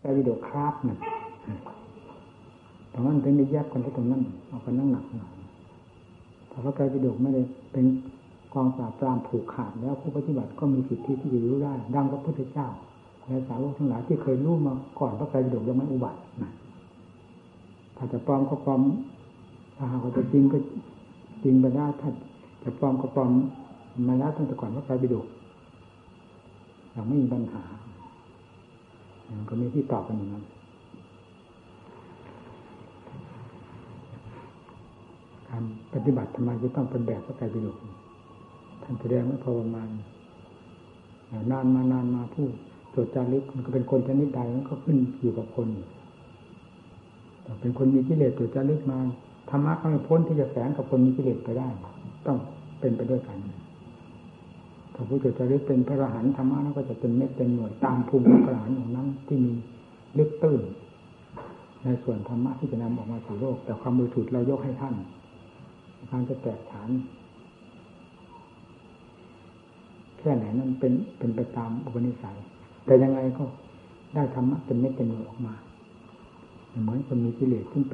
ไตรปิฎกคราบนึ่งตรงนั้นถึงได้แยกกันที่ตรงนั้นเอากันนั่งหนักหน่อยแต่ว่าไตรปิฎกไม่ได้เป็นกองปราบปรามผูกขาดแล้วผู้ปฏิบัติก็มีสิทธิที่จะรู้ได้ ดังพระพุทธเจ้าและสาวกทั้งหลายที่เคยรู้มาก่อนพระไตรปิฎกยังไม่อุบัตินะถ้าจะปลอมก็ปลอมถ้าหากว่าจะจริงก็จริงไปได้ถ้าจะปลอมก็ปลอมมาแล้วตั้งแต่ก่อนพระไตรปิฎกยังไม่มีปัญหา ก็มีที่ตอบกันอย่างนั้นการปฏิบัติทำไมจะต้องเป็นแบบพระไตรปิฎกท่านแสดงไว้พอประมาณนานมานานมาผู้ตรวจารึกมันก็เป็นคนชนิดใดมันก็ขึ้นอยู่กับคนแต่เป็นคนมีกิเลสตรวจจารึกมาธรรมะก็ไม่พ้นที่จะแฝงกับคนมีกิเลสไปได้ ต้องเป็นไปด้วยกัน ถ้าผู้ตรวจจารึกเป็นพระอรหันต์ธรรมะแล้วก็จะเป็นเม็ดเป็นหน่วยตามภูมิพระอรหันต์ของนั้นที่มีลึกตื้นในส่วนธรรมะที่จะนำออกมาสู่โลก แต่ความมือถูกเรายกให้ท่านการจะแตกฐาน แค่ไหนนั้นเป็นเป็นไปตามอุปนิสัย แต่ยังไงก็ได้ธรรมะเป็นเม็ดเป็นหน่วยออกมาเหมือนคนมีกิเลสซึ่งไป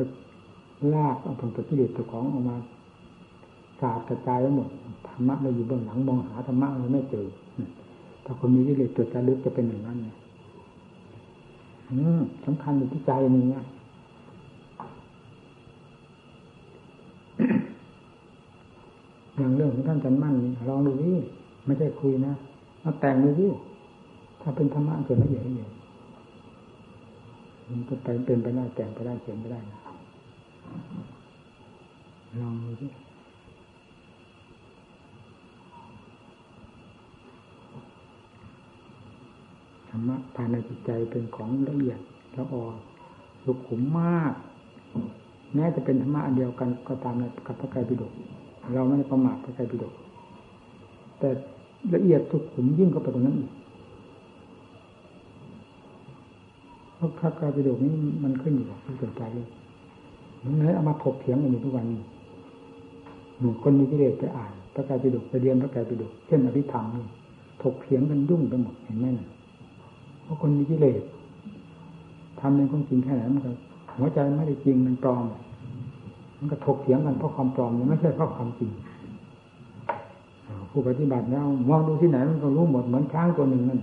ลากเอาผลตัวกิเลสตัวของออกมาาดกระจายไปหมดธรรมะเราอยู่เบื้องหลังมองหาธรรมะเราไม่เจอถ้าคนมีกิเลสตัวจะลึกจะเป็นอย่างนั้นเนี่ยสำคัญอยู่ที่ใจนี่นะอย่างเรื่องของท่านจันมั่นนี่ลองดูดิไม่ใช่คุยนะเอาแต่งดูดิถ้าเป็นธรรมะส่วนละเอียดละเอียดมันก็ไปเป็นไปได้แต่งไปได้เขียนไปได้นะลองดูดิธ รรมะภายในจิตใจเป็นของละเอียดละออสุขุมมาก แม้จะเป็นธรรมะอันเดียวกันก็ตามกับพระไตรปิฎกเราไม่ได้ประมาทพระไตรปิฎกแต่ละเอียดสุขุมยิ่งกว่าไปตรงนั้นอีกเพราะพระไตรปิฎกนี้มันขึ้นอยู่กับผู้สนใจเลยมันเลยเอามาถกเถียงกันอยู่ทุกวันหนึ่งคนมีกิเลสไปอ่านพระไตรปิฎกไปเรียนพระไตรปิฎกเช่นอภิธรรมนี่ถกเถียงกันยุ่งไปหมดเห็นไหมนะ เพราะคนมีกิเลสทำเป็นของจริงแค่ไหนมันก็หัวใจไม่ได้จริงมันปลอม มันก็ถกเถียงกันเพราะความปลอมไม่ใช่เพราะความจริงผู้ปฏิบัติแล้วมองดูที่ไหนมันก็รู้หมดเหมือนช้างตัวหนึ่งนั่น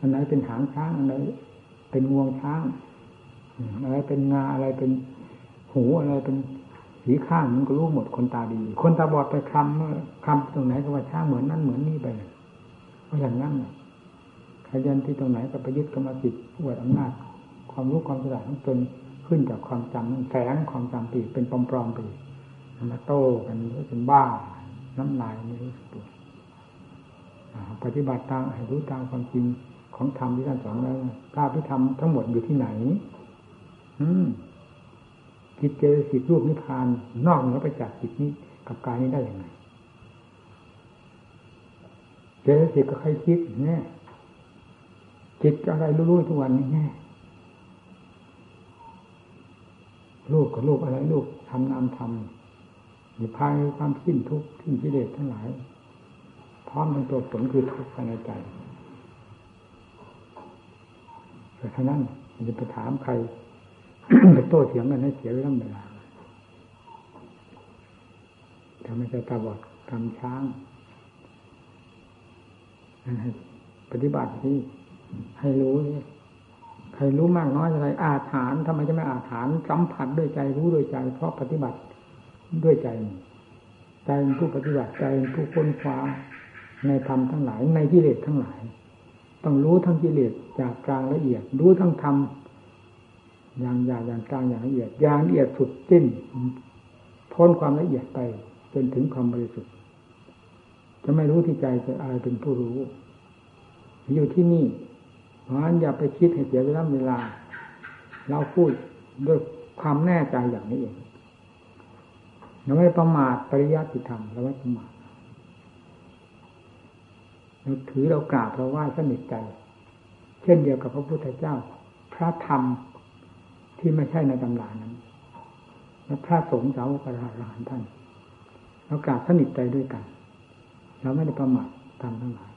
อันไหนเป็นหางช้างอันไหนเป็นงวงช้างอะไรเป็นงาอะไรเป็นหูอะไรเป็นสีข้างมันก็รู้หมดคนตาดี คนตาบอดไปคำคำตรงไหนก็ว่าช้างเหมือนนั่นเหมือนนี่ไปเพราะอย่างนั้น ขยันที่ตรงไหนก็ไปยึดกรรมสิทธิ์ผู้อำนาจ ความรู้ความฉลาดของตนขึ้นจากความจำนั่นแฝงความจำปีเป็นปลอมๆไปมาโต้กันเป็นบ้า น้ำลายไม่รู้ตัวปฏิบัติตามให้รู้ตามความจริงของธรรมที่ท่านสอนแล้วพระพิธรรมทั้งหมดอยู่ที่ไหน อืมจิตเจสิกรูปนิพพาน นอกเหนือไปจากจิตนี้กับกายนี้ได้อย่างไรเจสิกก็ใครคิดเนี่ย จิตอะไรรู้ๆทุกวันนี้แน่ลูกกับลูกอะไรลูกทำนามทำอยู่ภายความสิ้นทุกข์สิ้นกิเลสทั้งหลาย พร้อมเป็นตัวผลคือทุกข์ภายในใจแต่ท่านั้นจะไปถามใครไปโต้เถียงกันให้เสียเวลาเวลาทำไม่ใช่ตาบอดทำช้าง ปฏิบัติที่ ให้รู้ใครรู้มากน้อยอะไรอาถานทำไมจะไม่อาถานสัมผัสด้วยใจรู้ด้วยใจ เพราะปฏิบัติด้วยใจ ใจเป็นผู้ปฏิบัติใจเป็นผู้ค้นคว้าในธรรมทั้งหลายในกิเลสทั้งหลาย ต้องรู้ทั้งกิเลสจากกลางละเอียด รู้ทั้งธรรมอย่างอย่างอย่างกลางอย่างละเอียดอย่างละเอียดสุดสิ้นพ้นความละเอียดไปจนถึงความบริสุทธิ์ จะไม่รู้ที่ใจจะอะไรเป็นผู้รู้ อยู่ที่นี่ เพราะฉะนั้นอย่าไปคิดให้เสียเวลาเวลา เราพูดด้วยความแน่ใจอย่างนี้เองเราไม่ประมาทปริยัติธรรมเราไม่ประมาทเราถือเรากราบเราไหว้สนิทใจ เช่นเดียวกับพระพุทธเจ้า พระธรรมที่ไม่ใช่ในตำรานั้นและพระสงฆ์สาวกอรหันท่านเรากราบสนิทใจด้วยกัน เราไม่ได้ประมาททำทั้งหลาย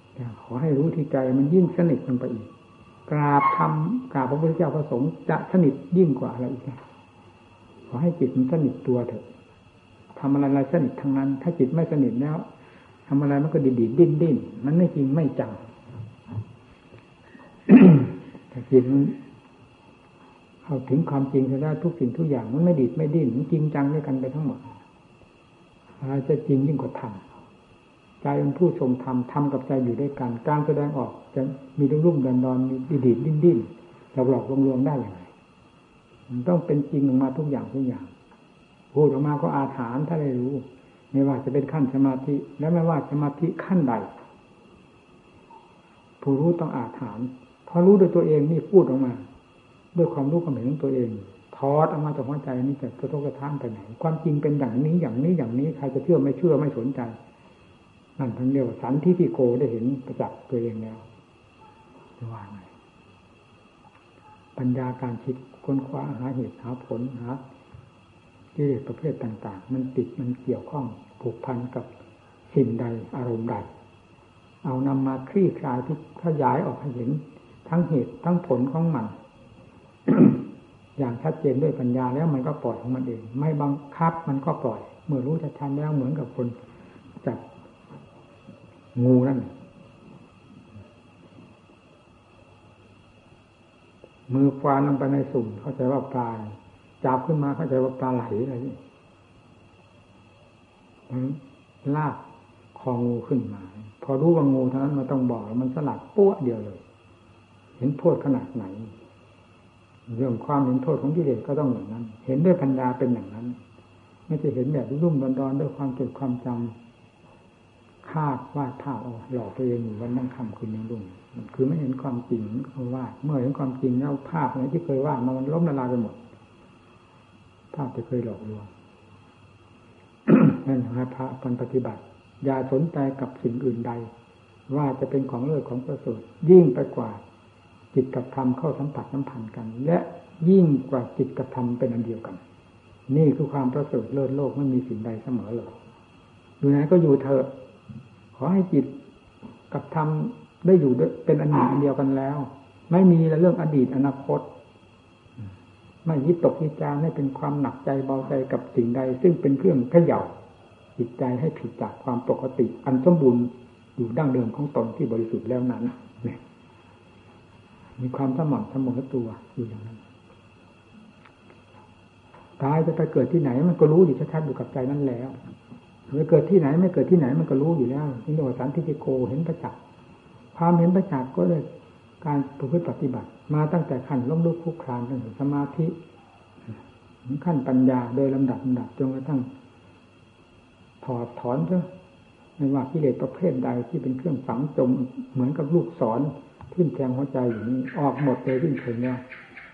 แต่ ขอให้รู้ที่ใจมันยิ่งสนิทลงไปอีก กราบทำกราบพระพุทธเจ้าพระสงฆ์จะสนิทยิ่งกว่าอะไรอีกขอให้จิตมันสนิทตัวเถอะทำอะไรอะไรสนิททั้งนั้น ถ้าจิตไม่สนิทแล้วทำอะไรมันก็ดีดีดิ้นดิ้นมันไม่จริงไม่จังแต่จิตมันเข้าถึงความจริงจะได้ทุกสิ่งทุกอย่างมันไม่ดีดไม่ดิ้นมันจริงจังด้วยกันไปทั้งหมดอะไรจะจริงยิ่งกว่าธรรม ใจเป็นผู้ทรงธรรมธรรมกับใจอยู่ด้วยกัน การแสดงออกจะมีรุ่มรุ่มดอนดอนมีดีดดิ้นดิ้นหลอกหลอกลวงลวงได้อย่างไรมันต้องเป็นจริงออกมาทุกอย่างทุกอย่างพูดออกมาก็อาถานถ้าได้รู้ ไม่ว่าจะเป็นขั้นสมาธิ และไม่ว่าสมาธิขั้นใด ผู้รู้ต้องอาถานพอรู้ด้วยตัวเองนี่พูดออกมา ด้วยความรู้ความเห็นของตัวเองทอดออกมาจากหัวใจนี่จะกระทบกระทั่งไปไหน ความจริงเป็นอย่างนี้อย่างนี้อย่างนี้ใครจะเชื่อไม่เชื่อไม่สนใจ นั่นทั้งเรียกว่าสันทิฏฐิโกได้เห็นประจักษ์ตัวเองแล้วจะว่าไงปัญญาการคิดค้นคว้าหาเหตุหาผลหากิเลสประเภทต่าง ๆ มันติดมันเกี่ยวข้องผูกพันกับสิ่งใดอารมณ์ใด เอานำมาคลี่คลายที่ขยายออกให้เห็น ทั้งเหตุทั้งผลของมัน อย่างชัดเจนด้วยปัญญาแล้วมันก็ปล่อยของมันเอง ไม่บังคับมันก็ปล่อย เมื่อรู้ชัดๆแล้วเหมือนกับคนจับ งูนั่น มือควานลงไปในสุ่มเข้าใจว่าปลาจับขึ้นมาเข้าใจว่าปลาไหลอะไรนี่ลากคองูขึ้นมา พอรู้ว่างูเท่านั้นมันต้องบอกมันสลัดปั้วเดียวเลย เห็นโทษขนาดไหน เรื่องความเห็นโทษของกิเลสก็ต้องอย่างนั้น เห็นด้วยปัญญาเป็นอย่างนั้น ไม่ใช่เห็นแบบรุ่มดอนๆด้วยความจดความจำ คาดวาดภาพเอาหลอกตัวเองอยู่วันนั่งคำคืนยังรุ่งมันคือไม่เห็นความจริงเขาวาดเมื่อเห็นความจริงแล้วภาพอะไหนที่เคยวาดมันล้มละลายไปหมด ภาพที่เคยหลอกลวงนั่นหาพระปฏิบัติ อย่าสนใจกับสิ่งอื่นใด ว่าจะเป็นของเลิศของประเสริฐยิ่งไปกว่า จิตกับธรรมเข้าสัมผัสสัมพันกัน และยิ่งกว่าจิตกับธรรมเป็นอันเดียวกัน นี่คือความประเสริฐเลิศโลกไม่มีสิ่งใดเสมอเลยอยู่ไหนก็อยู่เถอะ ขอให้จิตกับธรรมได้อยู่เป็นอันหนึ่งอันเดียวกันแล้ว ไม่มีเรื่องอดีตอนาคต ไม่ยิตกยิจารให้เป็นความหนักใจเบาใจกับสิ่งใด ซึ่งเป็นเครื่องเขย่าจิตใจให้ผิดจากความปกติ อันสมบูรณ์อยู่ดั้งเดิมของตนที่บริสุทธิ์แล้วนั้นมีความสม่ำเสมอตัวอยู่อย่างนั้นตายจะไปเกิดที่ไหน มันก็รู้อยู่ชัดๆอยู่กับใจนั่นแล้ว ไปเกิดที่ไหนไม่เกิดที่ไหนมันก็รู้อยู่แล้วนี่เรียกว่าสันติโกเห็นประจักษ์ความเห็นประจักษ์ก็เลยการประพฤติปฏิบัติ มาตั้งแต่ขั้นล้มลุกคุกคลานจนถึงสมาธิขั้นปัญญาโดยลำดับลำดับจนกระทั่งถอดถอนเถอะไม่ว่ากิเลสประเภทใดที่เป็นเครื่องฝังจมเหมือนกับลูกศรทิ่มแทงหัวใจอยู่นี้ออกหมดเลยที่ถึงเนี่ย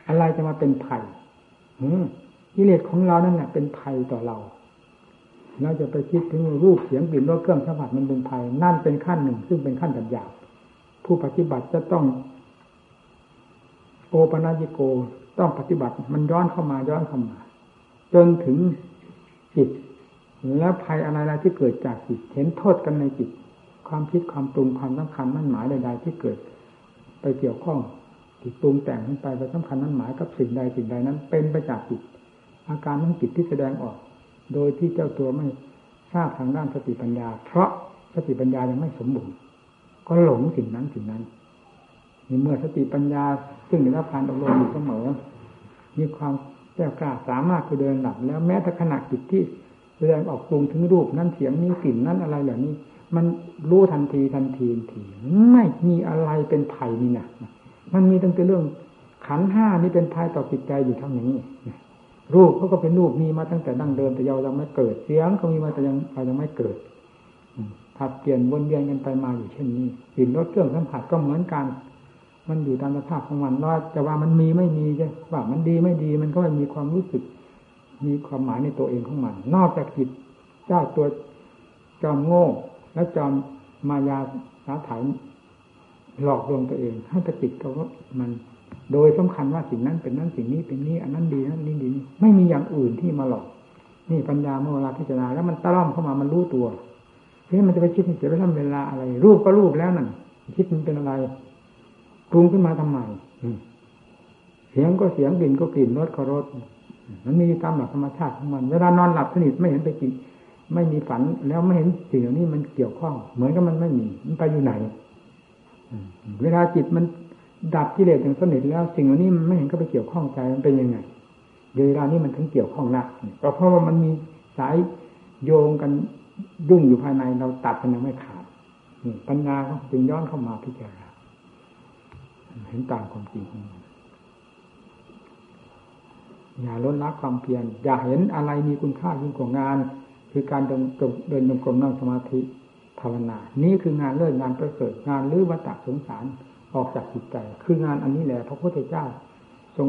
อะไรจะมาเป็นไผ่กิเลสของเรานั่นแหละเป็นภัยต่อเรา เราจะไปคิดถึงรูปเสียงกลิ่นรสเครื่องสัมผัสมันเป็นภัยนั่นเป็นขั้นหนึ่ง ซึ่งเป็นขั้นหยาบผู้ปฏิบัติจะต้องโอปนาญิโกต้องปฏิบัติมันย้อนเข้ามาย้อนเข้ามา จนถึงจิต แล้วภัยอะไรๆที่เกิดจากจิต เห็นโทษกันในจิต ความคิดความปรุงความสำคัญมั่นหมายใดๆที่เกิด ไปเกี่ยวข้องจิตปรุงแต่งขึ้นไปไปสำคัญมั่นหมายกับสิ่งใดสิ่งใดนั้น เป็นไปจากจิต อาการของจิตที่แสดงออก โดยที่เจ้าตัวไม่ทราบทางด้านสติปัญญา เพราะสติปัญญายังไม่สมบูรณ์ก็หลงสิ่งนั้นสิ่งนั้นมีเมื่อสติปัญญา ซึ่งได้รับการอบรมอยู่เสมอ มีความแก้กล้าสามารถไปเดินหลับ แล้วแม้แต่ขณะจิตที่แสดงออกปรุงถึงรูปนั้นเสียงนี้กลิ่นนั้นอะไรเหล่านี้ มันรู้ทันทีทันทีทันที ไม่มีอะไรเป็นภัยนี่นะมันมีตั้งแต่เรื่องขันห้านี่เป็นภัยต่อจิตใจอยู่เท่านี้ รูปเขาก็เป็นรูปมีมาตั้งแต่ดั้งเดิมแต่เรายังไม่เกิดเสียงเขามีมาแต่ยังเรายังไม่เกิดผัดเปลี่ยนวนเวียนกันไปมาอยู่เช่นนี้กลิ่นรสเครื่องสัมผัสก็เหมือนกัน มันอยู่ตามสภาพของมันว่าจะว่ามันมีไม่มีจะว่ามันดีไม่ดี มันก็ไม่มีความรู้สึก มีความหมายในตัวเองของมัน นอกจากจิตเจ้าตัวจอมโง่ และจอมมายาสาถ่ายหลอกลวงตัวเองให้ไปติดกับมัน โดยสำคัญว่าสิ่งนั้นเป็นนั้นสิ่งนี้เป็นนี้ อันนั้นดีนั้นนี่ดีนี่ไม่มีอย่างอื่นที่มาหลอก นี่ปัญญาเมื่อเวลาพิจารณาแล้วมันตะล่อมเข้ามามันรู้ตัวเฮ้ยมันจะไปคิดเสียไปทำเวลาอะไร รูปก็รูปแล้วนั่นคิดมันเป็นอะไรปรุงขึ้นมาทำไมเสียงก็เสียงกลิ่นก็กลิ่นรสก็รสมันมีตามหลักธรรมชาติของมัน เวลานอนหลับสนิทไม่เห็นไปจริงไม่มีฝันแล้วไม่เห็นสิ่งเหล่านี้มันเกี่ยวข้อง เหมือนกับมันไม่มี มันไปอยู่ไหนเวลาจิตมัน ดับกิเลสอย่างสนิทแล้ว สิ่งเหล่านี้มันไม่เห็นก็ไปเกี่ยวข้องใจมันเป็นยังไงเวลานี้มันถึงเกี่ยวข้องนักก็เพราะว่ามันมีสายโยงกันยุ่งอยู่ภายในเราตัดมันยังไม่ขาดปัญญาก็จึงย้อนเข้ามาพิจารณาเห็นตามความจริงอย่าลดละความเพียรอย่าเห็นอะไรมีคุณค่ายิ่งกว่างาน คือการเดินเดินจงกรมนั่งสมาธิภาวนา นี่คืองานเลิศงานประเสริฐงานลื้อวัฏสงสาร ออกจากจิตใจ คืองานอันนี้แหละพระพุทธเจ้า ทรง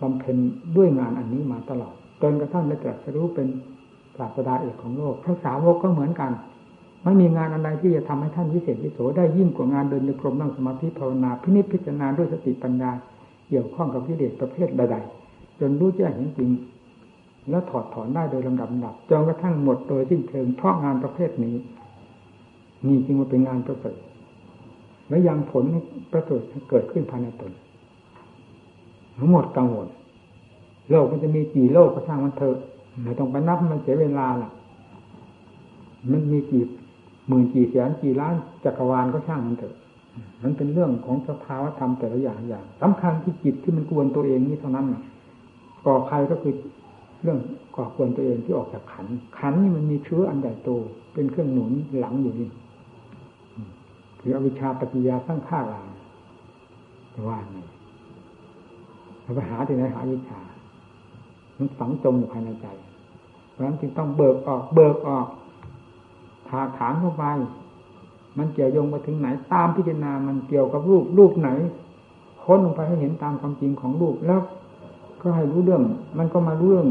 บำเพ็ญด้วยงานอันนี้มาตลอดจนกระทั่งได้ตรัสรู้เป็นศาสดาเอกของโลกพระสาวกก็เหมือนกันไม่มีงานอะไรที่จะทำให้ท่านวิเศษวิโสได้ยิ่งกว่างานเดินในกรมนั่งสมาธิภาวนาพินิจพิจารณาด้วยสติปัญญาเกี่ยวข้องกับวิเลศประเภทใดๆจนรู้แจ้งเห็นจริง แล้วถอดถอนได้โดยลำดับดับจนกระทั่งหมดโดยสิ้นเชิงเพราะงานประเภทนี้นี่จึงมาเป็นงานประเสริฐ และยังผลประเสริฐเกิดขึ้นภายในตนทั้งหมดกังวลโลกมันจะมีกี่โลกก็ช่างมันเถอะไม่ต้องไปนับมันเสียเวลาล่ะ มันมีกี่หมื่นกี่แสนกี่ล้านจักรวาลก็ช่างมันเถอะมันเป็นเรื่องของสภาวะธรรมแต่ละอย่างอย่างสำคัญที่จิตที่มันกวนตัวเองนี่เท่านั้นก่อใครก็คือเรื่องก่อกวนตัวเองที่ออกจากขัน ขันนี่มันมีเชื้ออันใหญ่โต เป็นเครื่องหนุนหลังอยู่นี่ คืออวิชชาปฏิยาสร้างข้าราว่าไงเราไปหาที่ไหนหาวิชามันฝังจมอยู่ภายในใจ เพราะนั้นจึงต้องเบิกออก เบิกออกถาถางเข้าไป มันเกี่ยวโยงไปถึงไหน ตามพิจารณา มันเกี่ยวกับรูปรูปไหน ค้นลงไปให้เห็นตามความจริงของรูป แล้วก็ให้รู้เรื่อง มันก็มารู้เรื่อง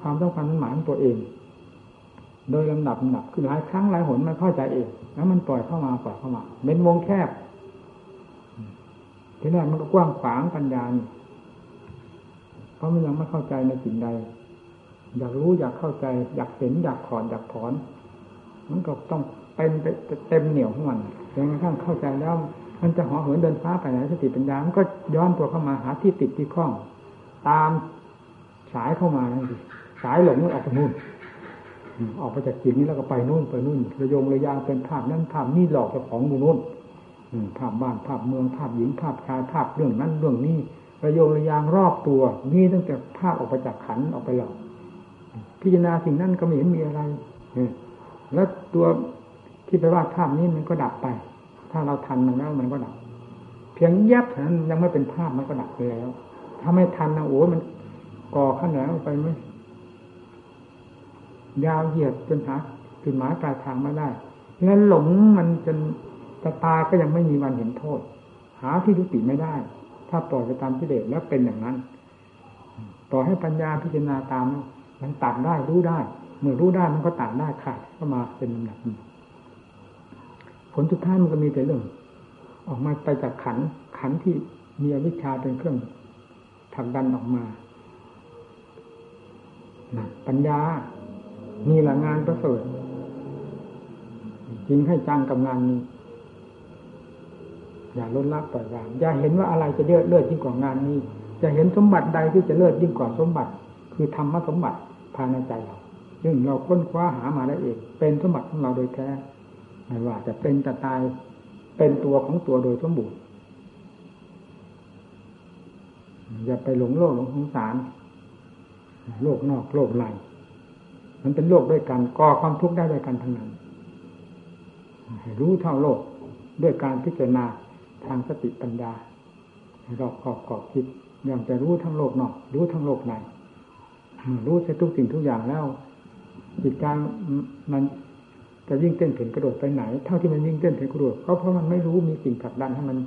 ความต้องการหมายของตัวเอง โดยลำดับลำดับ คือหลายครั้งหลายหนมันเข้าใจเอง แล้วมันปล่อยเข้ามาปล่อยเข้ามาเป็นวงแคบ ทีแรกมันก็กว้างขวางปัญญาเพราะมันยังไม่เข้าใจในสิ่งใด อยากรู้อยากเข้าใจ อยากเห็นอยากถอนอยากถอน มันก็ต้องเป็นเต็มเหนียวของมันจนกระทั่งเข้าใจแล้ว มันจะห่อเหินเดินฟ้าไปไหนสติปัญญามันก็ย้อนตัวเข้ามาหาที่ติดที่คล้อง ตามสายเข้ามานั่นสิสายหลงมันออกไปนู่น ออกไปจากจิตนี้แล้วก็ไปนู่นไปนู่นระยงระยางเป็นภาพนั้นภาพนี่หลอกเจ้าของอยู่นู่นภาพบ้านภาพเมืองภาพหญิงภาพชายภาพเรื่องนั้นเรื่องนี้ระโยงระยางรอบตัว นี่ตั้งแต่ภาพออกไปจากขันออกไปหลอกพิจารณาสิ่งนั้นก็ไม่เห็นมีอะไรแล้วตัวที่ไปว่าภาพนี้มันก็ดับไป ถ้าเราทันมันแล้วมันก็ดับ เพียงแยับนั้นยังไม่เป็นภาพมันก็ดับไปแล้ว ถ้าไม่ทันนะโอ้มันก่อขั้นแล้วไปไหม ยาวเหยียดจนหาจุดหมายปลายทางไม่ได้ แล้วหลงมันจนจะตายก็ยังไม่มีวันเห็นโทษ หาที่ยุติไม่ได้ ถ้าปล่อยไปตามกิเลสแล้วเป็นอย่างนั้น ต่อให้ปัญญาพิจารณาตาม มันตัดได้รู้ได้ เมื่อรู้ได้มันก็ตัดได้ขาดก็มาเป็นลำดับผลสุดท้ายมันก็มีแต่เรื่อง ออกมาไปจากขันขันที่มีอวิชชาเป็นเครื่องผลักดันออกมาปัญญา นี่แหละงานประเสริฐจริงให้จังกับงานนี้ อย่าล้นละปล่อยวางอย่าเห็นว่าอะไรจะเลิศเลิศยิ่งกว่างานนี้ จะเห็นสมบัติใดที่จะเลิศยิ่งกว่าสมบัติ คือธรรมสมบัติภายในใจเราซึ่งเราค้นคว้าหามาได้เอง เป็นสมบัติของเราโดยแท้ไม่ว่าจะเป็นจะตายเป็นตัวของตัวโดยสมบูรณ์อย่าไปหลงโลกหลงสงสาร โลกนอกโลกใน มันเป็นโลกด้วยกันก่อความทุกข์ได้ด้วยกันทั้งนั้นรู้เท่าโลกด้วยการพิจารณาทางสติปัญญาเราขอบขอบคิดอย่างจะรู้ทั้งโลกนอกรู้ทั้งโลกในรู้ใช้ทุกสิ่งทุกอย่างแล้วจิตใจมันจะยิ่งเต้นถึงกระโดดไปไหน เท่าที่มันยิ่งเต้นถึงกระโดดก็เพราะมันไม่รู้มีสิ่งผลักดันให้มัน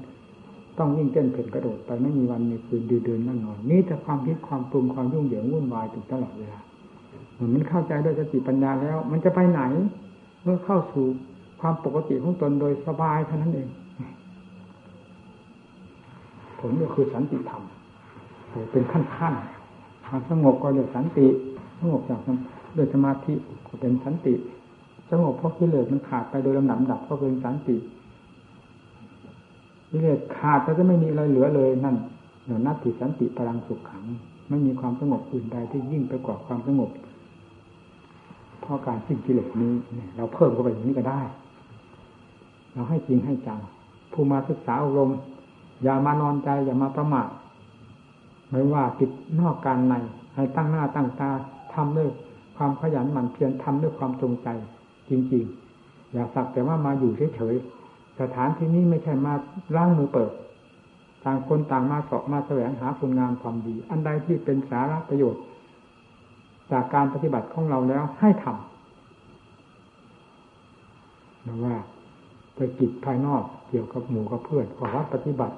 ต้องยิ่งเต้นถึงกระโดดไปไม่มีวันมีคืนเดินนั่งนอนนี่แต่ความคิดความปรุงความยุ่งเหยิงวุ่นวายถึงตลอดเวลา มันเข้าใจด้วยสติปัญญาแล้ว มันจะไปไหน เมื่อเข้าสู่ความปกติของตนโดยสบายเท่านั้นเอง ผลก็คือสันติธรรมเป็นขั้นขั้นความสงบก็เรียกสันติสงบจากด้วยสมาธิก็เป็นสันติสงบเพราะกิเลสมันขาดไปโดยลำดับดับก็เป็นสันติกิเลสขาดจะไม่มีอะไรเหลือเลยนั่นเดี๋ยวนัตติสันติพลังสุขขัง ไม่มีความสงบอื่นใดที่ยิ่งไปกว่าความสงบ ราะการสิ้นกิเลสนี้เราเพิ่มเข้าไปอย่างนี้ก็ได้ เราให้จริงให้จังผู้มาศึกษาอบรมอย่ามานอนใจ อย่ามาประมาทไม่ว่าติดนอกการใน ให้ตั้งหน้าตั้งตาทำด้วยความขยันหมั่นเพียรทำด้วยความจงใจ จริง ๆ อย่าสักแต่ว่ามาอยู่เฉยๆสถานที่นี้ไม่ใช่มาล้างมือเปิด ต่างคนต่างมาสอบมาแสวงหาคุณงามความดี อันใดที่เป็นสาระประโยชน์ จากการปฏิบัติของเราแล้วให้ทำนะว่าไปกิจภายนอกเกี่ยวกับหมู่กับเพื่อนขอวัดปฏิบัติ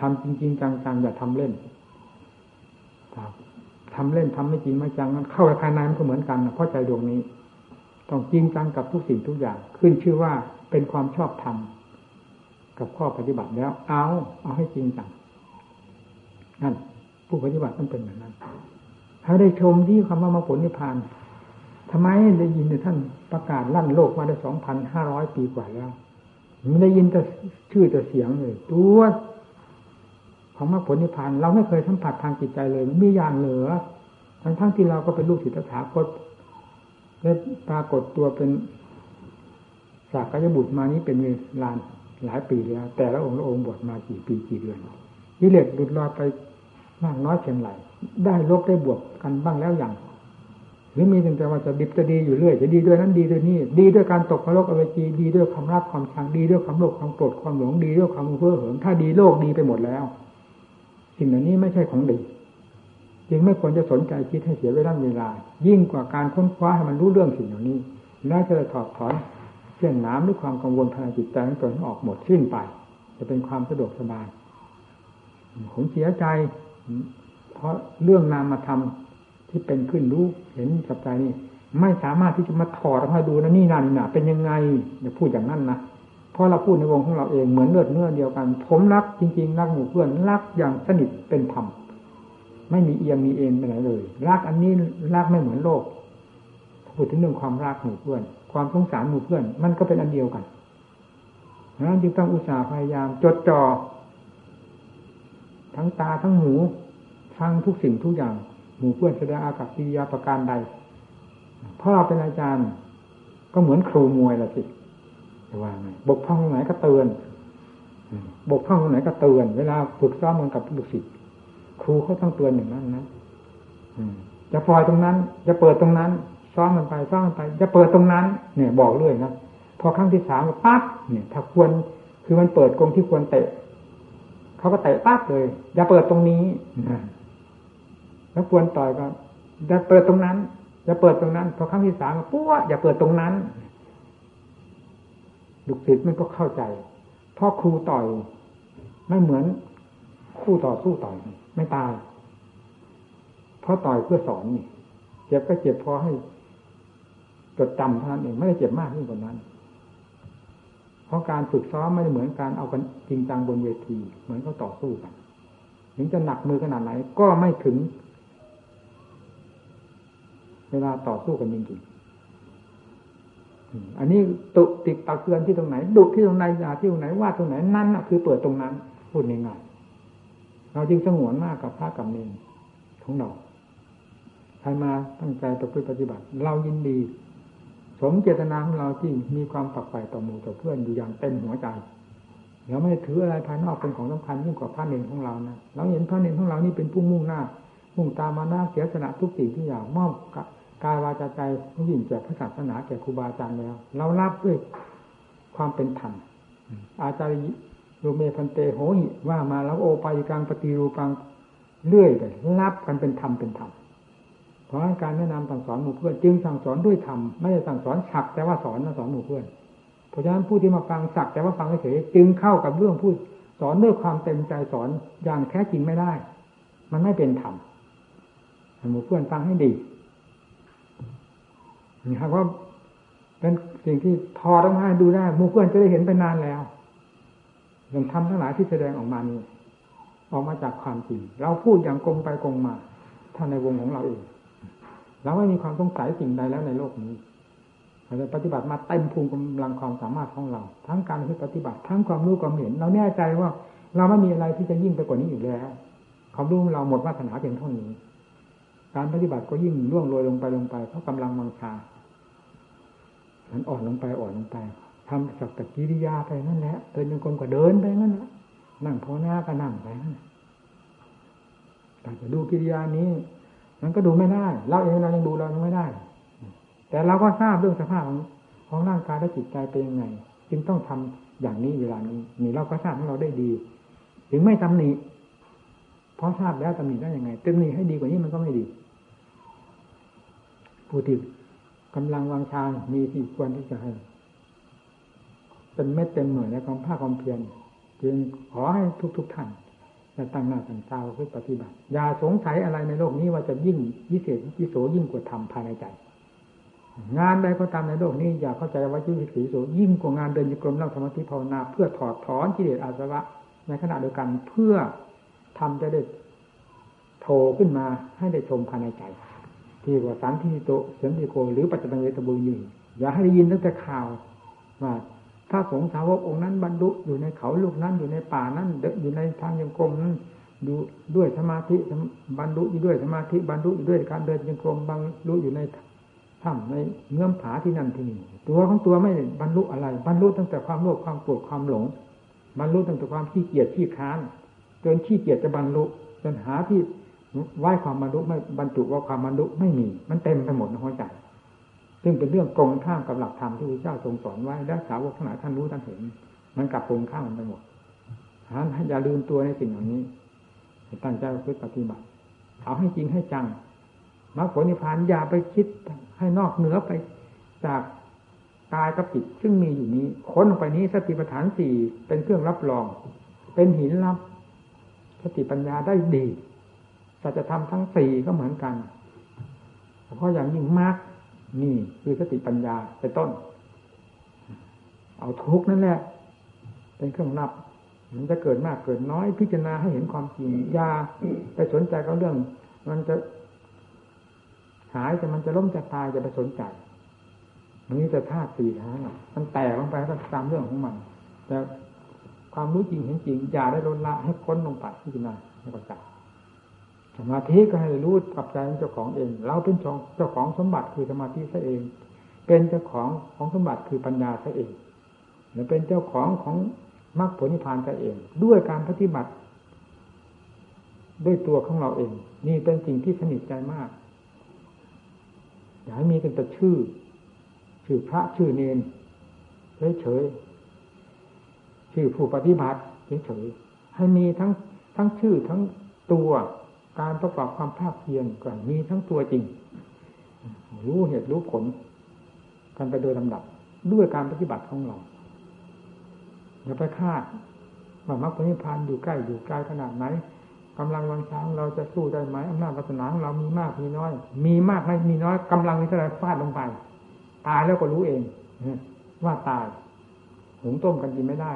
ทำจริง ๆ จังๆอย่าทำเล่นทำเล่นทำไม่จริงไม่จังนั้นเข้าไปภายในมันก็เหมือนกันนะเพราะใจดวงนี้ ต้องจริงจังกับทุกสิ่งทุกอย่าง ขึ้นชื่อว่าเป็นความชอบธรรมกับข้อปฏิบัติแล้ว เอา เอาให้จริงจังนั่นผู้ปฏิบัติต้องเป็นแบบนั้น ถ้าได้ชมที่คำว่ามรรคผลนิพพานทำไมได้ยินแต่ท่านประกาศลั่นโลกมาได้สองพันห้าร้อยปีกว่าแล้วไม่ได้ยินแต่ชื่อแต่เสียงเลยตัวของมรรคผลนิพพานเราไม่เคยสัมผัสทางจิตใจเลยมีอย่างเหลือ ทั้งทั้งที่เราก็เป็นลูกศิษย์ถาคตได้ปรากฏตัวเป็นสากยบุตรมานี้เป็นเวลาหลายปีแล้ว แต่ละองค์ละองค์บวชมากี่ปีกี่เดือนยิเลสหลุดลอยไป มากน้อยเพียงไรได้ลบได้บวกกันบ้างแล้วอย่าง หรือมีแต่ว่าจะดิบจะดีอยู่เรื่อย จะดีด้วยนั้นดีด้วยนี่ดีด้วยการตกนรกอเวจีดีด้วยความรักความชังดีด้วยความโลภความโกรธความหลงดีด้วยความเพ้อเหิมถ้าดีโลกดีไปหมดแล้ว สิ่งเหล่านี้ไม่ใช่ของดีจึงไม่ควรจะสนใจคิดให้เสียเวลาเวลา ยิ่งกว่าการค้นคว้าให้มันรู้เรื่องสิ่งเหล่านี้แล้วจะถอดถอนเสื่องน้ำด้วยความกังวลภายในจิตใจของตนออกหมดสิ้นไป จะเป็นความสะดวกสบายผมเสียใจ เพราะเรื่องนามธรรมที่เป็นขึ้นรู้เห็นกับใจนี่ไม่สามารถที่จะมาถอดออกมาดูนะนี่นั่นน่ะเป็นยังไงอย่าพูดอย่างนั้นนะเพราะเราพูดในวงของเราเองเหมือนเลือดเนื้อเดียวกัน ผมรักจริง ๆ รักหมู่เพื่อนรักอย่างสนิทเป็นธรรมไม่มีเอียงมีเอ็นไปไหนเลย รักอันนี้รักไม่เหมือนโลกพูดถึงเรื่องความรักหมู่เพื่อน ความสงสารหมู่เพื่อน มันก็เป็นอันเดียวกันนั้นจึงต้องอุตส่าห์พยายาม จดจ่อ ทั้งตาทั้งหูฟังทุกสิ่งทุกอย่าง หมู่เพื่อนแสดงอากับปิยาประการใด เพราะเราเป็นอาจารย์ ก็เหมือนครูมวยละสิจะว่าไงบกพร่องตรงไหนก็เตือนบกพร่องตรงไหนก็เตือน เวลาฝึกซ้อมมันกับลูกศิษย์ครูเขาต้องเตือนอย่างนั้นนะจะปล่อยตรงนั้น จะเปิดตรงนั้นซ้อมมันไปซ้อมมันไป จะเปิดตรงนั้น เนี่ย บอกเรื่อยนะพอครั้งที่สามปั๊บเนี่ย ถ้าควรคือมันเปิดกรงที่ควรเตะ เขาก็เตะปั๊บเลย อย่าเปิดตรงนี้แล้วควรต่อยก็อย่าเปิดตรงนั้น อย่าเปิดตรงนั้นพอครั้งที่สามปุ๊บอย่าเปิดตรงนั้นลูกศิษย์มันก็เข้าใจเพราะครูต่อยไม่เหมือนคู่ต่อสู้ต่อยไม่ตายเพราะต่อยเพื่อสอนนี่เจ็บก็เจ็บพอให้จดจำเท่านั้นเองไม่ได้เจ็บมากยิ่งกว่านั้น เพราะการฝึกซ้อมไม่ได้เหมือนการเอากันจริงจังบนเวที เหมือนเขาต่อสู้กัน ถึงจะหนักมือขนาดไหนก็ไม่ถึง เวลาต่อสู้กันจริงๆอันนี้ตุติดตักเตือนที่ตรงไหน ดุที่ตรงไหนยาที่ตรงไหนว่าตรงไหนนั่นคือเปิดตรงนั้น พูดง่ายๆเราจึงสงวนมากกับพระกับเนรของเราใครมาตั้งใจประพฤติปฏิบัติ เรายินดี สมเจตนาของเราที่มีความปักใฝ่ต่อหมู่ต่อเพื่อนอยู่อย่างเต็มหัวใจเราไม่ถืออะไรภายนอกเป็นของสำคัญยิ่งกว่าพระเนรของเรานะเราเห็นพระเนรของเรานี่เป็นผู้มุ่งหน้า มุ่งตามมาหน้าเสียสละทุกสิ่งทุกอย่างมอบกายวาจาใจยิ่งแก่พระศาสนาแก่ครูบาอาจารย์แล้ว เรารับด้วยความเป็นธรรมอาจารย์โยเมพันเตโหหิว่ามาแล้วโอปายกังปฏิรูปังเรื่อยไปรับกันเป็นธรรมเป็นธรรม เพราะการแนะนำสั่งสอนหมู่เพื่อนจึงสั่งสอนด้วยธรรมไม่ได้สั่งสอนฉักแต่ว่าสอนนะสอนหมู่เพื่อน เพราะฉะนั้นผู้ที่มาฟังสักแต่ว่าฟังเฉยจึงเข้ากับเรื่องพูดสอนด้วยความเต็มใจสอนอย่างแท้จริงไม่ได้ มันไม่เป็นธรรมหมู่เพื่อนฟังให้ดีนี่ครับว่าเป็นสิ่งที่ทอต้องให้ดูได้หมู่เพื่อนจะได้เห็นไปนานแล้วอย่างทำทั้งหลายที่แสดงออกมานี้ออกมาจากความจริง เราพูดอย่างกงไปกงมาท่านในวงของเราเอง เราไม่มีความสงสัยสิ่งใดแล้วในโลกนี้เราปฏิบัติมาเต็มภูมิกำลังความสามารถของเรา ทั้งการที่ปฏิบัติทั้งความรู้ความเห็น เราแน่ใจว่า เราไม่มีอะไรที่จะยิ่งไปกว่านี้อยู่แล้วความรู้เราหมดวาสนาเพียงเท่านี้ การปฏิบัติก็ยิ่งล่วงโรยลงไปลงไปเพราะกำลังมังชามันอ่อนลงไปอ่อนลงไปทำสักตะกิริยาไปนั่นแหละเดินยังกลมก็เดินไปนั่นแหละนั่งพอหน้าก็นั่งไปนั่นแต่จะดูกิริยานี้ มันก็ดูไม่ได้ เราเองเรายังดูเรายังไม่ได้ แต่เราก็ทราบเรื่องสภาพของของร่างกายและจิตใจเป็นยังไง จึงต้องทำอย่างนี้เวลานี้นี่เราก็ทราบของเราได้ดี ถึงไม่ตำหนิเพราะทราบแล้วตำหนิได้ยังไงตำหนิให้ดีกว่านี้มันก็ไม่ดีผู้ที่กำลังวางชามีที่ควรที่จะให้เป็นเม็ดเต็มหน่วยในความภาคความเพียรจึงขอให้ทุกๆทท่าน จะตั้งหน้าตั้งตาเพื่อปฏิบัติอย่าสงสัยอะไรในโลกนี้ว่าจะยิ่งวิเศษวิโสยิ่งกว่าธรรมภายในใจ งานใดก็ตามในโลกนี้อย่าเข้าใจว่ายิ่งวิเศษวิโสยิ่งกว่างานเดินจงกรมนั่งสมาธิภาวนาเพื่อถอดถอนกิเลสอาสวะ ในขณะเดียวกันเพื่อทำจะได้โผล่ขึ้นมาให้ได้ชมภายในใจ ที่ว่าสันทิโตเสนติโกหรือปัจจังเวทบุญยืนอย่าให้ได้ยินตั้งแต่ข่าวว่า ถ้าสงสาวกองค์นั้นบรรลุอยู่ในเขาลูกนั้นอยู่ในป่านั้นอยู่ในทางยังกรมนั้นดูด้วยสมาธิบรรลุอยู่ด้วยสมาธิบรรลุอยู่ด้วยการเดินยังกรมบรรลุอยู่ในถ้ำในเงื่อมผาที่นั่นที่นี่ตัวของตัวไม่บรรลุอะไรบรรลุตั้งแต่ความโลภความโกรธความหลงบรรลุตั้งแต่ความขี้เกียจขี้ค้านจนขี้เกียจจะบรรลุจนหาที่ไหว้ความบรรลุไม่บรรจุว่าความบรรลุไม่มี มันเต็มไปหมดในหัวใจ ซึ่งเป็นเรื่องตรงข้ามกับหลักธรรมที่พระเจ้าทรงสอนไว้และสาวกทั้งหลายท่านรู้ท่านเห็น มันกลับตรงข้ามไปหมดฉะนั้นอย่าลืมตัวในสิ่งเหล่านี้ตั้งใจพึ่ปฏิบัติ เอาให้จริงให้จังมรรคผลนิพพานอย่าไปคิดให้นอกเหนือไปจากกายกับจิตซึ่งมีอยู่นี้ค้นไปนี้สติปัฏฐานสี่เป็นเครื่องรับรอง เป็นหินรับสติปัญญาได้ดีสัจธรรมทั้งสี่ก็เหมือนกันเพราะอย่างยิ่งมาก นี่คือสติปัญญาเป็นต้น เอาทุกนั่นแหละ เป็นเครื่องนับมันจะเกิดมากเกิดน้อยพิจารณาให้เห็นความจริงยาไปสนใจกับเรื่อง มันจะหายจะมันจะล้มจะตายจะไปสนใจมันนี่จะธาตุสี่ทั้งนั้นมันแตกลงไปตามเรื่องของมันแต่ความรู้จริงเห็นจริงอย่าได้ลดละให้ค้นลงไปพิจารณาให้เข้าใจ สมาธิก็ให้รู้กับใจเจ้าของเอง เราเป็นเจ้าของสมบัติคือสมาธิซะเอง เป็นเจ้าของของสมบัติคือปัญญาซะเองหรือเป็นเจ้าของของมรรคผลนิพพานซะเอง ด้วยการปฏิบัติ ด้วยตัวของเราเอง นี่เป็นสิ่งที่สนิทใจมากอย่าให้มีกันแต่ชื่อ ชื่อพระชื่อเนนเฉยๆชื่อผู้ปฏิบัติเฉยๆให้มีทั้งทั้งชื่อทั้งตัว การประกอบความภาคเพียรก่อนมีทั้งตัวจริง รู้เหตุรู้ผลกันไปโดยลำดับ ด้วยการปฏิบัติของเราอย่าไปคาดว่ามรรคผลนิพพานอยู่ใกล้อยู่ไกลขนาดไหนกำลังวังช้างเราจะสู้ได้ไหมอำนาจวาสนาของเรามีมากมีน้อย มีมากไม่มีน้อยกำลังมีเท่าไรฟาดลงไป ตายแล้วก็รู้เองว่าตายหุงต้มกันกินไม่ได้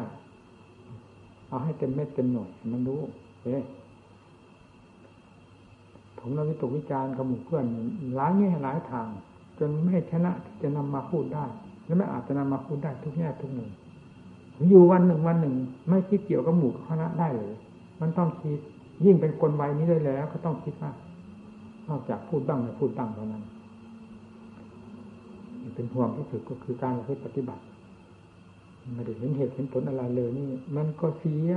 เอาให้เต็มเม็ดเต็มหน่วยมันรู้เอ๊ ผมเราวิตกวิจารณ์กับหมู่เพื่อนหลายแง่หลายทาง จนไม่ชนะที่จะนำมาพูดได้ และไม่อาจจะนำมาพูดได้ทุกแง่ทุกมุมอยู่วันหนึ่งวันหนึ่ง ไม่คิดเกี่ยวกับหมู่คณะได้เลย มันต้องคิดยิ่งเป็นคนวัยนี้ได้แล้ว ก็ต้องคิดว่านอกจากพูดบ้างไม่พูดบ้างเท่านั้นเป็นห่วงที่สุดก็คือการปฏิบัติไม่ได้เห็นเหตุเห็นผลอะไรเลยนี่ มันก็เสีย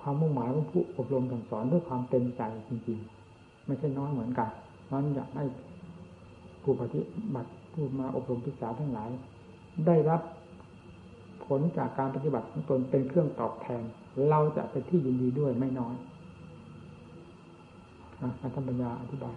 ความมุ่งหมายของผู้อบรมสั่งสอนด้วยความเต็มใจจริงๆ ไม่ใช่น้อยเหมือนกันนั้นอยากให้ผู้ปฏิบัติผู้มาอบรมศึกษาทั้งหลาย ได้รับผลจากการปฏิบัติของตนเป็นเครื่องตอบแทน เราจะเป็นที่ยินดีด้วยไม่น้อยอาจารย์ปัญญาอธิบาย